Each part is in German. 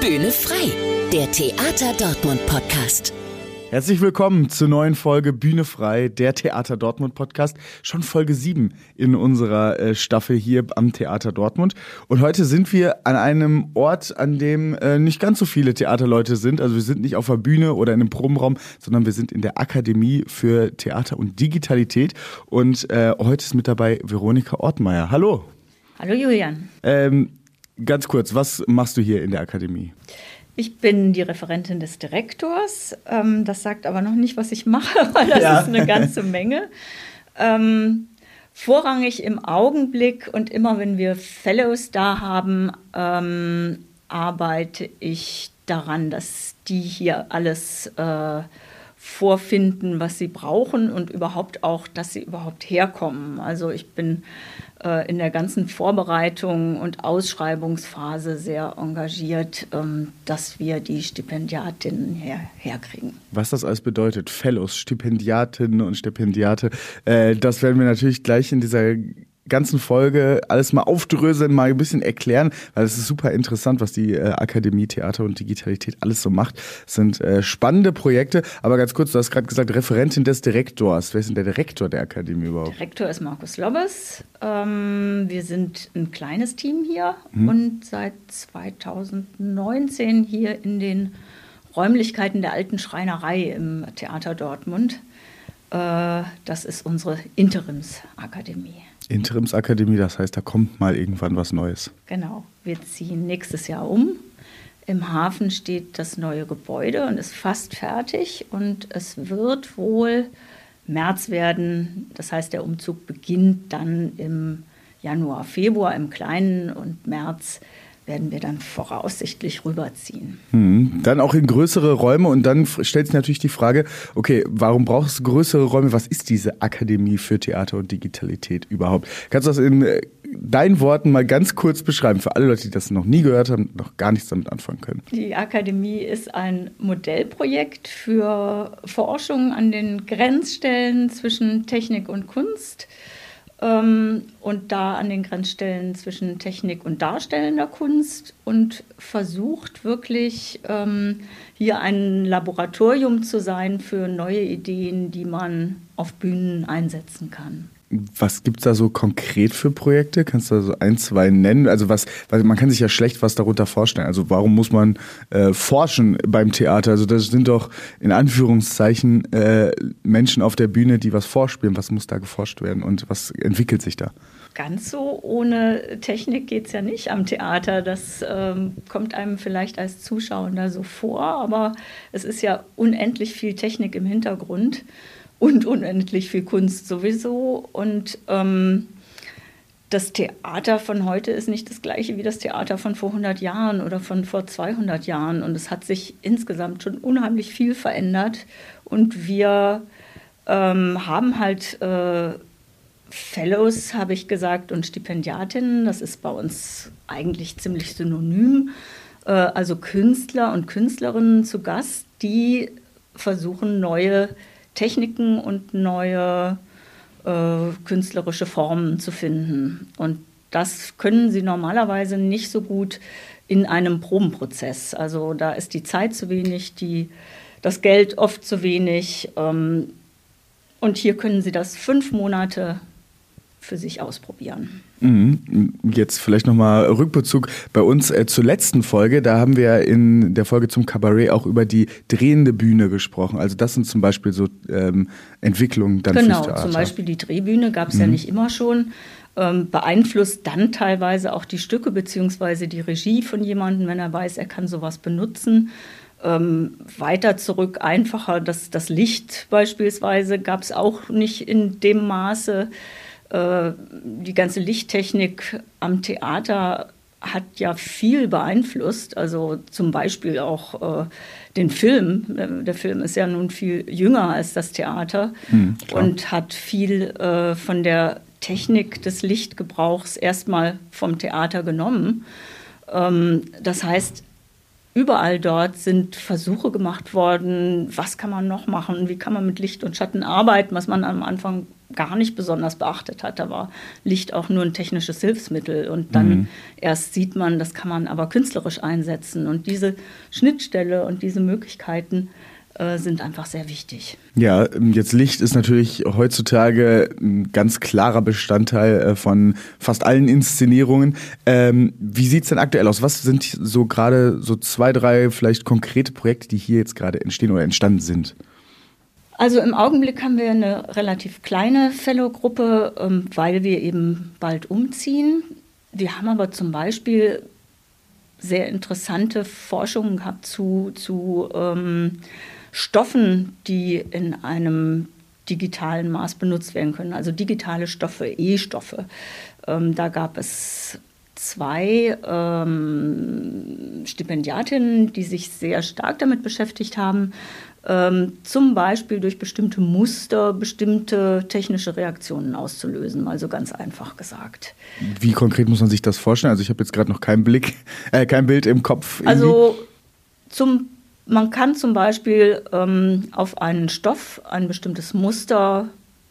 Bühne frei, der Theater Dortmund Podcast. Herzlich willkommen zur neuen Folge Bühne frei, der Theater Dortmund Podcast. Schon Folge 7 in unserer äh, Staffel hier am Theater Dortmund. Und heute sind wir an einem Ort, an dem äh, nicht ganz so viele Theaterleute sind. Also wir sind nicht auf der Bühne oder in einem Probenraum, sondern wir sind in der Akademie für Theater und Digitalität. Und äh, heute ist mit dabei Veronika Ortmeier. Hallo. Hallo Julian. Ähm, ganz kurz, was machst du hier in der Akademie? Ich bin die Referentin des Direktors. Ähm, das sagt aber noch nicht, was ich mache, weil das ja. ist eine ganze Menge. Ähm, vorrangig im Augenblick und immer wenn wir Fellows da haben, ähm, arbeite ich daran, dass die hier alles äh, vorfinden, was sie brauchen und überhaupt auch, dass sie überhaupt herkommen. Also ich bin äh, in der ganzen Vorbereitung und Ausschreibungsphase sehr engagiert, ähm, dass wir die Stipendiatinnen her herkriegen. Was das alles bedeutet, Fellows, Stipendiatinnen und Stipendiate, äh, das werden wir natürlich gleich in dieser ganzen Folge alles mal aufdröseln, mal ein bisschen erklären, weil es ist super interessant, was die äh, Akademie Theater und Digitalität alles so macht. Das sind äh, spannende Projekte, aber ganz kurz, du hast gerade gesagt, Referentin des Direktors. Wer ist denn der Direktor der Akademie überhaupt? Direktor ist Markus Lobbes. Ähm, wir sind ein kleines Team hier hm. und seit 2019 hier in den Räumlichkeiten der alten Schreinerei im Theater Dortmund. Äh, das ist unsere Interimsakademie. Interimsakademie, das heißt, da kommt mal irgendwann was Neues. Genau, wir ziehen nächstes Jahr um. Im Hafen steht das neue Gebäude und ist fast fertig und es wird wohl März werden. Das heißt, der Umzug beginnt dann im Januar, Februar im Kleinen und März werden wir dann voraussichtlich rüberziehen. Hm. Dann auch in größere Räume und dann stellt sich natürlich die Frage, okay, warum brauchst du größere Räume? Was ist diese Akademie für Theater und Digitalität überhaupt? Kannst du das in äh, deinen Worten mal ganz kurz beschreiben für alle Leute, die das noch nie gehört haben, noch gar nichts damit anfangen können? Die Akademie ist ein Modellprojekt für Forschung an den Grenzstellen zwischen Technik und Kunst und da an den Grenzstellen zwischen Technik und darstellender Kunst und versucht wirklich ähm, hier ein Laboratorium zu sein für neue Ideen, die man auf Bühnen einsetzen kann. Was gibt es da so konkret für Projekte? Kannst du da so ein, zwei nennen? Also was, weil man kann sich ja schlecht was darunter vorstellen. Also warum muss man äh, forschen beim Theater? Also das sind doch in Anführungszeichen äh, Menschen auf der Bühne, die was vorspielen. Was muss da geforscht werden und was entwickelt sich da? Ganz so ohne Technik geht es ja nicht am Theater. Das ähm, kommt einem vielleicht als Zuschauer so vor, aber es ist ja unendlich viel Technik im Hintergrund und unendlich viel Kunst sowieso. Und ähm, das Theater von heute ist nicht das gleiche wie das Theater von vor 100 Jahren oder von vor 200 Jahren. Und es hat sich insgesamt schon unheimlich viel verändert. Und wir ähm, haben halt äh, Fellows, habe ich gesagt, und Stipendiatinnen. Das ist bei uns eigentlich ziemlich synonym. Äh, also Künstler und Künstlerinnen zu Gast, die versuchen, neue Techniken und neue äh, künstlerische Formen zu finden. Und das können sie normalerweise nicht so gut in einem Probenprozess. Also da ist die Zeit zu wenig, die, das Geld oft zu wenig. Ähm, und hier können sie das fünf Monate für sich ausprobieren. Mhm. Jetzt vielleicht nochmal Rückbezug bei uns äh, zur letzten Folge. Da haben wir in der Folge zum Kabarett auch über die drehende Bühne gesprochen. Also das sind zum Beispiel so ähm, Entwicklungen dann Genau, zum Beispiel die Drehbühne gab es mhm. ja nicht immer schon. Ähm, beeinflusst dann teilweise auch die Stücke beziehungsweise die Regie von jemandem, wenn er weiß, er kann sowas benutzen. Ähm, weiter zurück einfacher, das, das Licht beispielsweise gab es auch nicht in dem Maße. Äh, die ganze Lichttechnik am Theater hat ja viel beeinflusst, also zum Beispiel auch äh, den Film. Äh, der Film ist ja nun viel jünger als das Theater hm, und hat viel äh, von der Technik des Lichtgebrauchs erstmal vom Theater genommen. Ähm, das heißt, überall dort sind Versuche gemacht worden, was kann man noch machen, wie kann man mit Licht und Schatten arbeiten, was man am Anfang gar nicht besonders beachtet hat. Da war Licht auch nur ein technisches Hilfsmittel. Und dann mhm. erst sieht man, das kann man aber künstlerisch einsetzen. Und diese Schnittstelle und diese Möglichkeiten äh, sind einfach sehr wichtig. Ja, jetzt Licht ist natürlich heutzutage ein ganz klarer Bestandteil äh, von fast allen Inszenierungen. Ähm, wie sieht es denn aktuell aus? Was sind so gerade so zwei, drei vielleicht konkrete Projekte, die hier jetzt gerade entstehen oder entstanden sind? Also im Augenblick haben wir eine relativ kleine Fellow-Gruppe, ähm, weil wir eben bald umziehen. Wir haben aber zum Beispiel sehr interessante Forschungen gehabt zu, zu ähm, Stoffen, die in einem digitalen Maß benutzt werden können, also digitale Stoffe, E-Stoffe. Ähm, da gab es zwei ähm, Stipendiatinnen, die sich sehr stark damit beschäftigt haben, ähm, zum Beispiel durch bestimmte Muster bestimmte technische Reaktionen auszulösen, also ganz einfach gesagt. Wie konkret muss man sich das vorstellen? Also ich habe jetzt gerade noch keinen Blick, äh, kein Bild im Kopf. Irgendwie. Also zum, man kann zum Beispiel ähm, auf einen Stoff ein bestimmtes Muster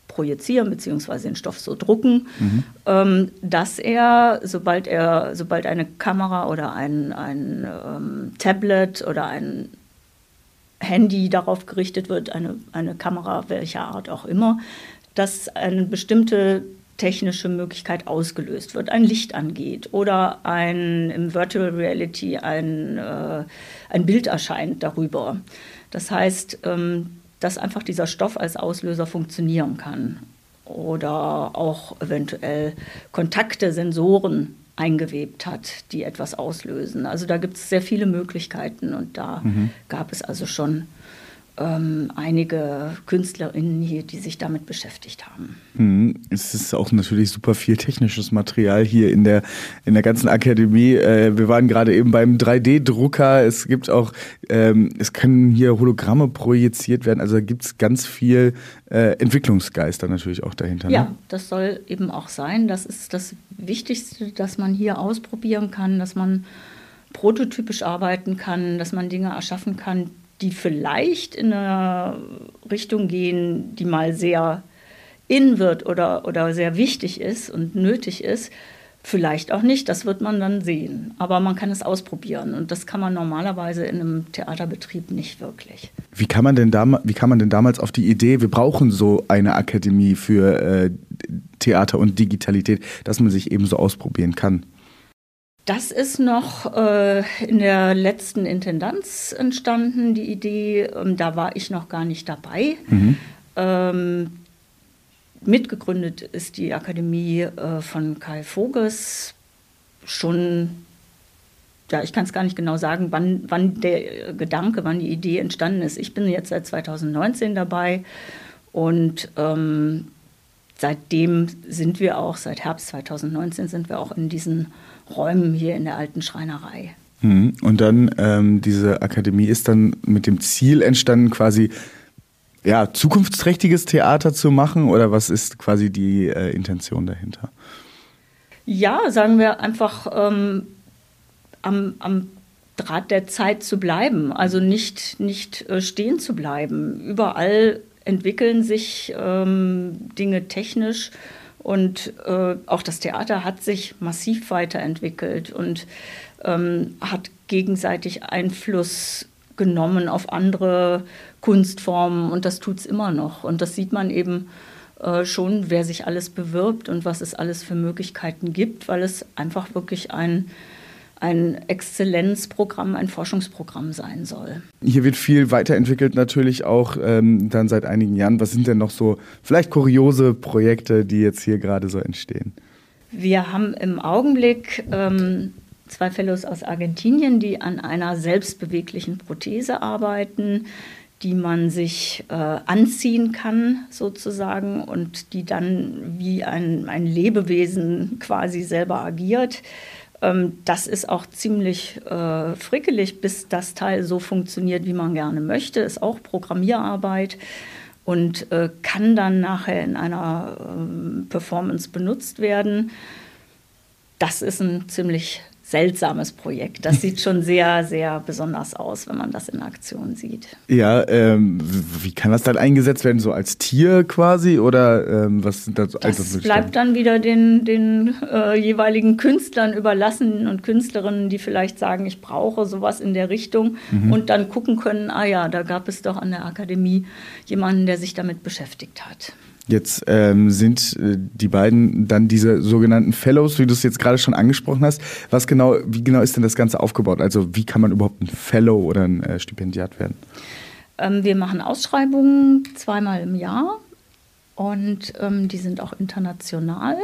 projizieren beziehungsweise den Stoff so drucken, mhm. ähm, dass er, sobald er, sobald eine Kamera oder ein, ein ähm, Tablet oder ein Handy darauf gerichtet wird, eine, eine Kamera welcher Art auch immer, dass eine bestimmte technische Möglichkeit ausgelöst wird, ein Licht angeht oder ein im Virtual Reality ein, äh, ein Bild erscheint darüber. Das heißt, ähm, dass einfach dieser Stoff als Auslöser funktionieren kann oder auch eventuell Kontakte, Sensoren eingewebt hat, die etwas auslösen. Also da gibt es sehr viele Möglichkeiten und da mhm. gab es also schon ähm, einige KünstlerInnen hier, die sich damit beschäftigt haben. Mhm. Es ist auch natürlich super viel technisches Material hier in der, in der ganzen Akademie. Äh, wir waren gerade eben beim 3D-Drucker. Es gibt auch, ähm, es können hier Hologramme projiziert werden. Also da gibt es ganz viel äh, Entwicklungsgeister natürlich auch dahinter. Ne? Ja, das soll eben auch sein. Das ist das Wichtigste, dass man hier ausprobieren kann, dass man prototypisch arbeiten kann, dass man Dinge erschaffen kann, die vielleicht in eine Richtung gehen, die mal sehr in wird oder, oder sehr wichtig ist und nötig ist. Vielleicht auch nicht, das wird man dann sehen. Aber man kann es ausprobieren und das kann man normalerweise in einem Theaterbetrieb nicht wirklich. Wie kann man denn, dam wie kann man denn damals auf die Idee, wir brauchen so eine Akademie für äh, Theater und Digitalität, dass man sich eben so ausprobieren kann? Das ist noch äh, in der letzten Intendanz entstanden, die Idee. Ähm, da war ich noch gar nicht dabei. Mhm. Ähm, mitgegründet ist die Akademie äh, von Kai Voges schon, ja, ich kann es gar nicht genau sagen, wann, wann der Gedanke, wann die Idee entstanden ist. Ich bin jetzt seit 2019 dabei und ähm, seitdem sind wir auch, seit Herbst 2019 sind wir auch in diesen Räumen hier in der alten Schreinerei. Mhm. Und dann ähm, diese Akademie ist dann mit dem Ziel entstanden, quasi ja, zukunftsträchtiges Theater zu machen oder was ist quasi die äh, Intention dahinter? Ja, sagen wir einfach ähm, am, am Draht der Zeit zu bleiben, also nicht, nicht äh, stehen zu bleiben. Überall entwickeln sich ähm, Dinge technisch und äh, auch das Theater hat sich massiv weiterentwickelt und ähm, hat gegenseitig Einfluss genommen auf andere Kunstformen und das tut es immer noch. Und das sieht man eben äh, schon, wer sich alles bewirbt und was es alles für Möglichkeiten gibt, weil es einfach wirklich ein ein Exzellenzprogramm, ein Forschungsprogramm sein soll. Hier wird viel weiterentwickelt, natürlich auch ähm, dann seit einigen Jahren. Was sind denn noch so vielleicht kuriose Projekte, die jetzt hier gerade so entstehen? Wir haben im Augenblick ähm, zwei Fellows aus Argentinien, die an einer selbstbeweglichen Prothese arbeiten, die man sich äh, anziehen kann sozusagen und die dann wie ein, ein Lebewesen quasi selber agiert. Ähm, das ist auch ziemlich äh, frickelig, bis das Teil so funktioniert, wie man gerne möchte. Ist auch Programmierarbeit und äh, kann dann nachher in einer äh, Performance benutzt werden. Das ist ein ziemlich seltsames Projekt. Das sieht schon sehr, sehr besonders aus, wenn man das in Aktion sieht. Ja, ähm, wie kann das dann eingesetzt werden? So als Tier quasi oder ähm, was sind da so Das bleibt dann wieder den, den äh, jeweiligen Künstlern überlassen und Künstlerinnen, die vielleicht sagen, ich brauche sowas in der Richtung mhm. und dann gucken können, ah ja, da gab es doch an der Akademie jemanden, der sich damit beschäftigt hat. Jetzt ähm, sind äh, die beiden dann diese sogenannten Fellows, wie du es jetzt gerade schon angesprochen hast. Was genau, wie genau ist denn das Ganze aufgebaut? Also wie kann man überhaupt ein Fellow oder ein äh, Stipendiat werden? Ähm, wir machen Ausschreibungen zweimal im Jahr und ähm, die sind auch international.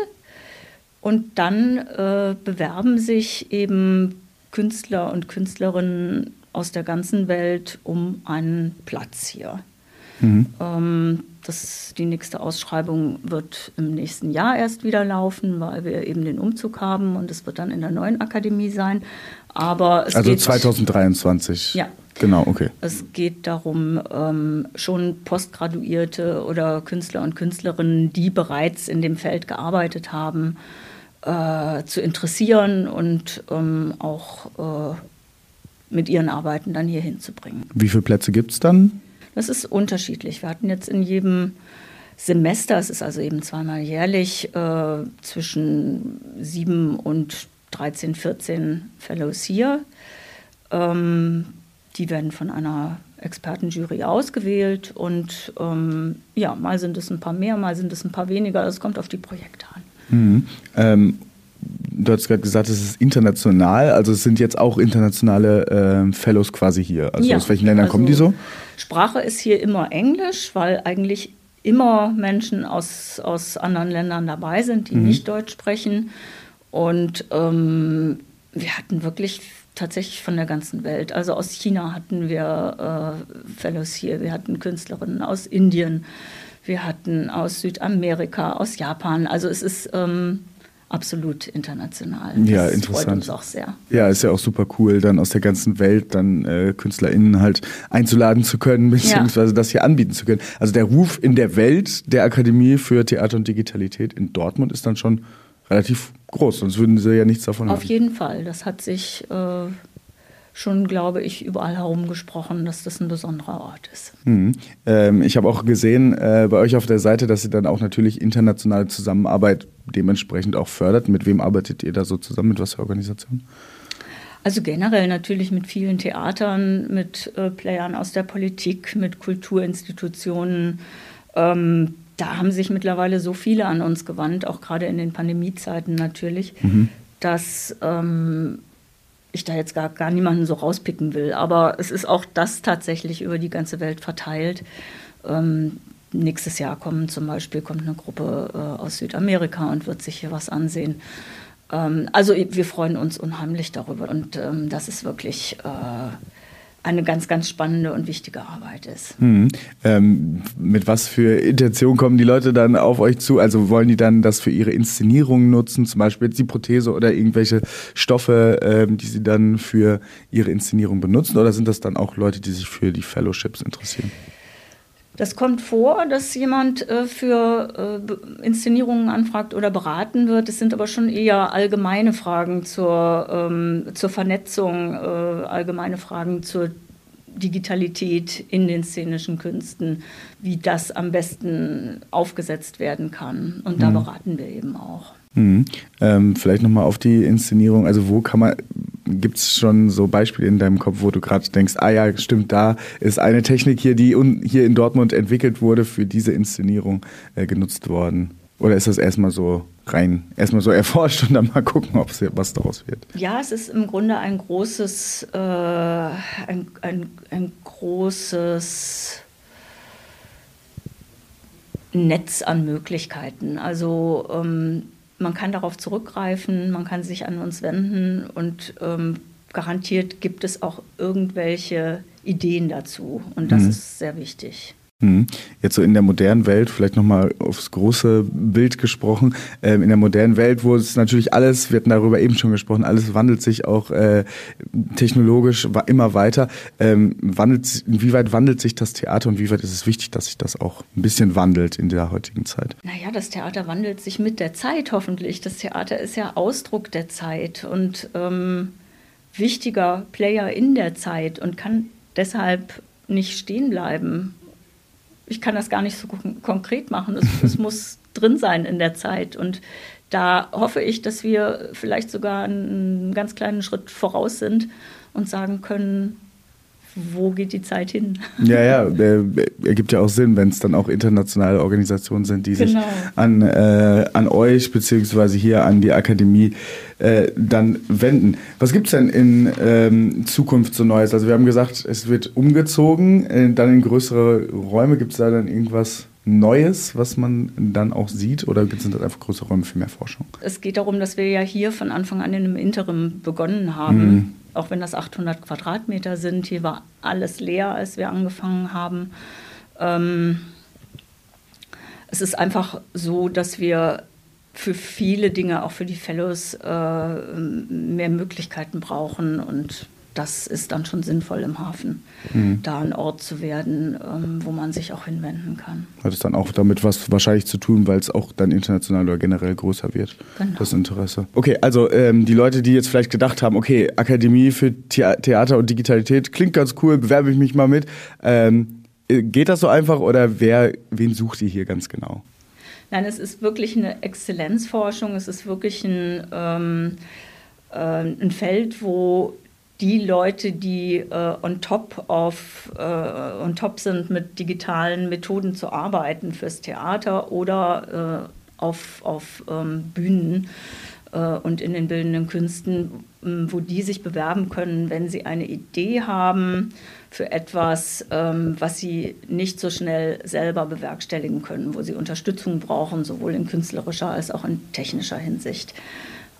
Und dann äh, bewerben sich eben Künstler und Künstlerinnen aus der ganzen Welt um einen Platz hier. Mhm. Ähm, das, die nächste Ausschreibung wird im nächsten Jahr erst wieder laufen, weil wir eben den Umzug haben und es wird dann in der neuen Akademie sein. Aber also geht, 2023. Ja. Genau, okay. Es geht darum, ähm, schon Postgraduierte oder Künstler und Künstlerinnen, die bereits in dem Feld gearbeitet haben, äh, zu interessieren und ähm, auch äh, mit ihren Arbeiten dann hier hinzubringen. Wie viele Plätze gibt es dann? Das ist unterschiedlich. Wir hatten jetzt in jedem Semester, es ist also eben zweimal jährlich, äh, zwischen sieben und 13, 14 Fellows hier. Ähm, die werden von einer Expertenjury ausgewählt und ähm, ja, mal sind es ein paar mehr, mal sind es ein paar weniger. Es kommt auf die Projekte an. Mhm. Ähm, du hast gerade gesagt, es ist international, also es sind jetzt auch internationale äh, Fellows quasi hier. Also ja, aus welchen Ländern also kommen die so? Sprache ist hier immer Englisch, weil eigentlich immer Menschen aus, aus anderen Ländern dabei sind, die mhm. nicht Deutsch sprechen. Und ähm, wir hatten wirklich tatsächlich von der ganzen Welt. Also aus China hatten wir äh, Fellows hier, wir hatten Künstlerinnen aus Indien, wir hatten aus Südamerika, aus Japan. Also es ist ähm, absolut international. Das ja, interessant. freut uns auch sehr. Ja, ist ja auch super cool, dann aus der ganzen Welt dann äh, KünstlerInnen halt einzuladen zu können, beziehungsweise ja. das hier anbieten zu können. Also der Ruf in der Welt der Akademie für Theater und Digitalität in Dortmund ist dann schon relativ groß, sonst würden sie ja nichts davon Auf haben. Auf jeden Fall. Das hat sich äh, schon, glaube ich, überall herumgesprochen, dass das ein besonderer Ort ist. Mhm. Ähm, ich habe auch gesehen äh, bei euch auf der Seite, dass ihr dann auch natürlich internationale Zusammenarbeit dementsprechend auch fördert. Mit wem arbeitet ihr da so zusammen? Mit was für Organisationen? Also generell natürlich mit vielen Theatern, mit äh, Playern aus der Politik, mit Kulturinstitutionen. Ähm, da haben sich mittlerweile so viele an uns gewandt, auch gerade in den Pandemiezeiten natürlich, mhm. dass ähm, ich da jetzt gar, gar niemanden so rauspicken will. Aber es ist auch das tatsächlich über die ganze Welt verteilt. Ähm, nächstes Jahr kommen zum Beispiel kommt eine Gruppe äh, aus Südamerika und wird sich hier was ansehen. Ähm, also wir freuen uns unheimlich darüber und ähm, das ist wirklich äh, eine ganz, ganz spannende und wichtige Arbeit ist. Mhm. Ähm, mit was für Intention kommen die Leute dann auf euch zu? Also wollen die dann das für ihre Inszenierungen nutzen, zum Beispiel jetzt die Prothese oder irgendwelche Stoffe, ähm, die sie dann für ihre Inszenierung benutzen? Oder sind das dann auch Leute, die sich für die Fellowships interessieren? Das kommt vor, dass jemand äh, für äh, Inszenierungen anfragt oder beraten wird. Es sind aber schon eher allgemeine Fragen zur, ähm, zur Vernetzung, äh, allgemeine Fragen zur Digitalität in den szenischen Künsten, wie das am besten aufgesetzt werden kann. Und da mhm. beraten wir eben auch. Mhm. Ähm, vielleicht nochmal auf die Inszenierung. Also wo kann man, gibt es schon so Beispiele in deinem Kopf, wo du gerade denkst, ah ja, stimmt, da ist eine Technik hier, die hier in Dortmund entwickelt wurde, für diese Inszenierung äh, genutzt worden? Oder ist das erstmal so rein, erstmal so erforscht und dann mal gucken, ob was daraus wird? Ja, es ist im Grunde ein großes, äh, ein, ein, ein großes Netz an Möglichkeiten. Also ähm, man kann darauf zurückgreifen, man kann sich an uns wenden und ähm, garantiert gibt es auch irgendwelche Ideen dazu. Und das mhm. ist sehr wichtig. Mhm. Jetzt so in der modernen Welt, vielleicht nochmal aufs große Bild gesprochen, ähm, in der modernen Welt, wo es natürlich alles, wir hatten darüber eben schon gesprochen, alles wandelt sich auch äh, technologisch immer weiter. Ähm, wandelt, inwieweit wandelt sich das Theater und wie weit ist es wichtig, dass sich das auch ein bisschen wandelt in der heutigen Zeit? Naja, das Theater wandelt sich mit der Zeit hoffentlich. Das Theater ist ja Ausdruck der Zeit und ähm, wichtiger Player in der Zeit und kann deshalb nicht stehen bleiben ich kann das gar nicht so konkret machen. Es, es muss drin sein in der Zeit. Und da hoffe ich, dass wir vielleicht sogar einen ganz kleinen Schritt voraus sind und sagen können, wo geht die Zeit hin? Ja, ja, äh, ergibt ja auch Sinn, wenn es dann auch internationale Organisationen sind, die genau. sich an, äh, an euch beziehungsweise hier an die Akademie äh, dann wenden. Was gibt es denn in ähm, Zukunft so Neues? Also wir haben gesagt, es wird umgezogen, äh, dann in größere Räume. Gibt es da dann irgendwas Neues, was man dann auch sieht? Oder sind das einfach größere Räume für mehr Forschung? Es geht darum, dass wir ja hier von Anfang an in einem Interim begonnen haben. Mhm auch wenn das 800 Quadratmeter sind. Hier war alles leer, als wir angefangen haben. Ähm, es ist einfach so, dass wir für viele Dinge, auch für die Fellows, äh, mehr Möglichkeiten brauchen und das ist dann schon sinnvoll im Hafen, mhm. da ein Ort zu werden, ähm, wo man sich auch hinwenden kann. Hat es dann auch damit was wahrscheinlich zu tun, weil es auch dann international oder generell größer wird, genau. das Interesse. Okay, also ähm, die Leute, die jetzt vielleicht gedacht haben, okay, Akademie für Theater und Digitalität klingt ganz cool, bewerbe ich mich mal mit. Ähm, geht das so einfach oder wer, wen sucht ihr hier ganz genau? Nein, es ist wirklich eine Exzellenzforschung, es ist wirklich ein, ähm, äh, ein Feld, wo die Leute, die äh, on top of äh, on top sind, mit digitalen Methoden zu arbeiten fürs Theater oder äh, auf, auf ähm, Bühnen äh, und in den bildenden Künsten, ähm, wo die sich bewerben können, wenn sie eine Idee haben für etwas, ähm, was sie nicht so schnell selber bewerkstelligen können, wo sie Unterstützung brauchen, sowohl in künstlerischer als auch in technischer Hinsicht.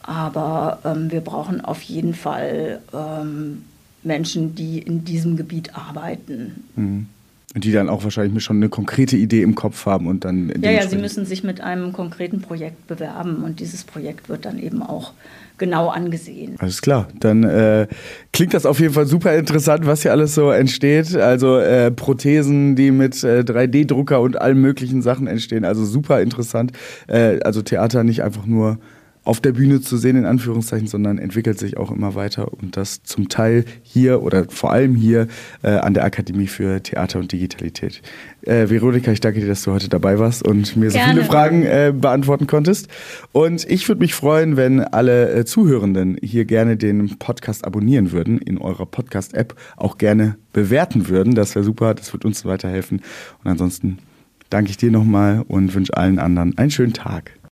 Aber ähm, wir brauchen auf jeden Fall ähm, Menschen, die in diesem Gebiet arbeiten. Mhm. Und die dann auch wahrscheinlich schon eine konkrete Idee im Kopf haben und dann. Ja, ja, sie müssen sich mit einem konkreten Projekt bewerben und dieses Projekt wird dann eben auch genau angesehen. Alles klar, dann äh, klingt das auf jeden Fall super interessant, was hier alles so entsteht. Also äh, Prothesen, die mit äh, 3D-Drucker und allen möglichen Sachen entstehen. Also super interessant. Äh, also Theater nicht einfach nur auf der Bühne zu sehen, in Anführungszeichen, sondern entwickelt sich auch immer weiter und das zum Teil hier oder vor allem hier äh, an der Akademie für Theater und Digitalität. Äh, Veronika, ich danke dir, dass du heute dabei warst und mir Gerne. so viele Fragen äh, beantworten konntest. Und ich würde mich freuen, wenn alle äh, Zuhörenden hier gerne den Podcast abonnieren würden, in eurer Podcast-App auch gerne bewerten würden. Das wäre super, das wird uns weiterhelfen. Und ansonsten danke ich dir nochmal und wünsche allen anderen einen schönen Tag.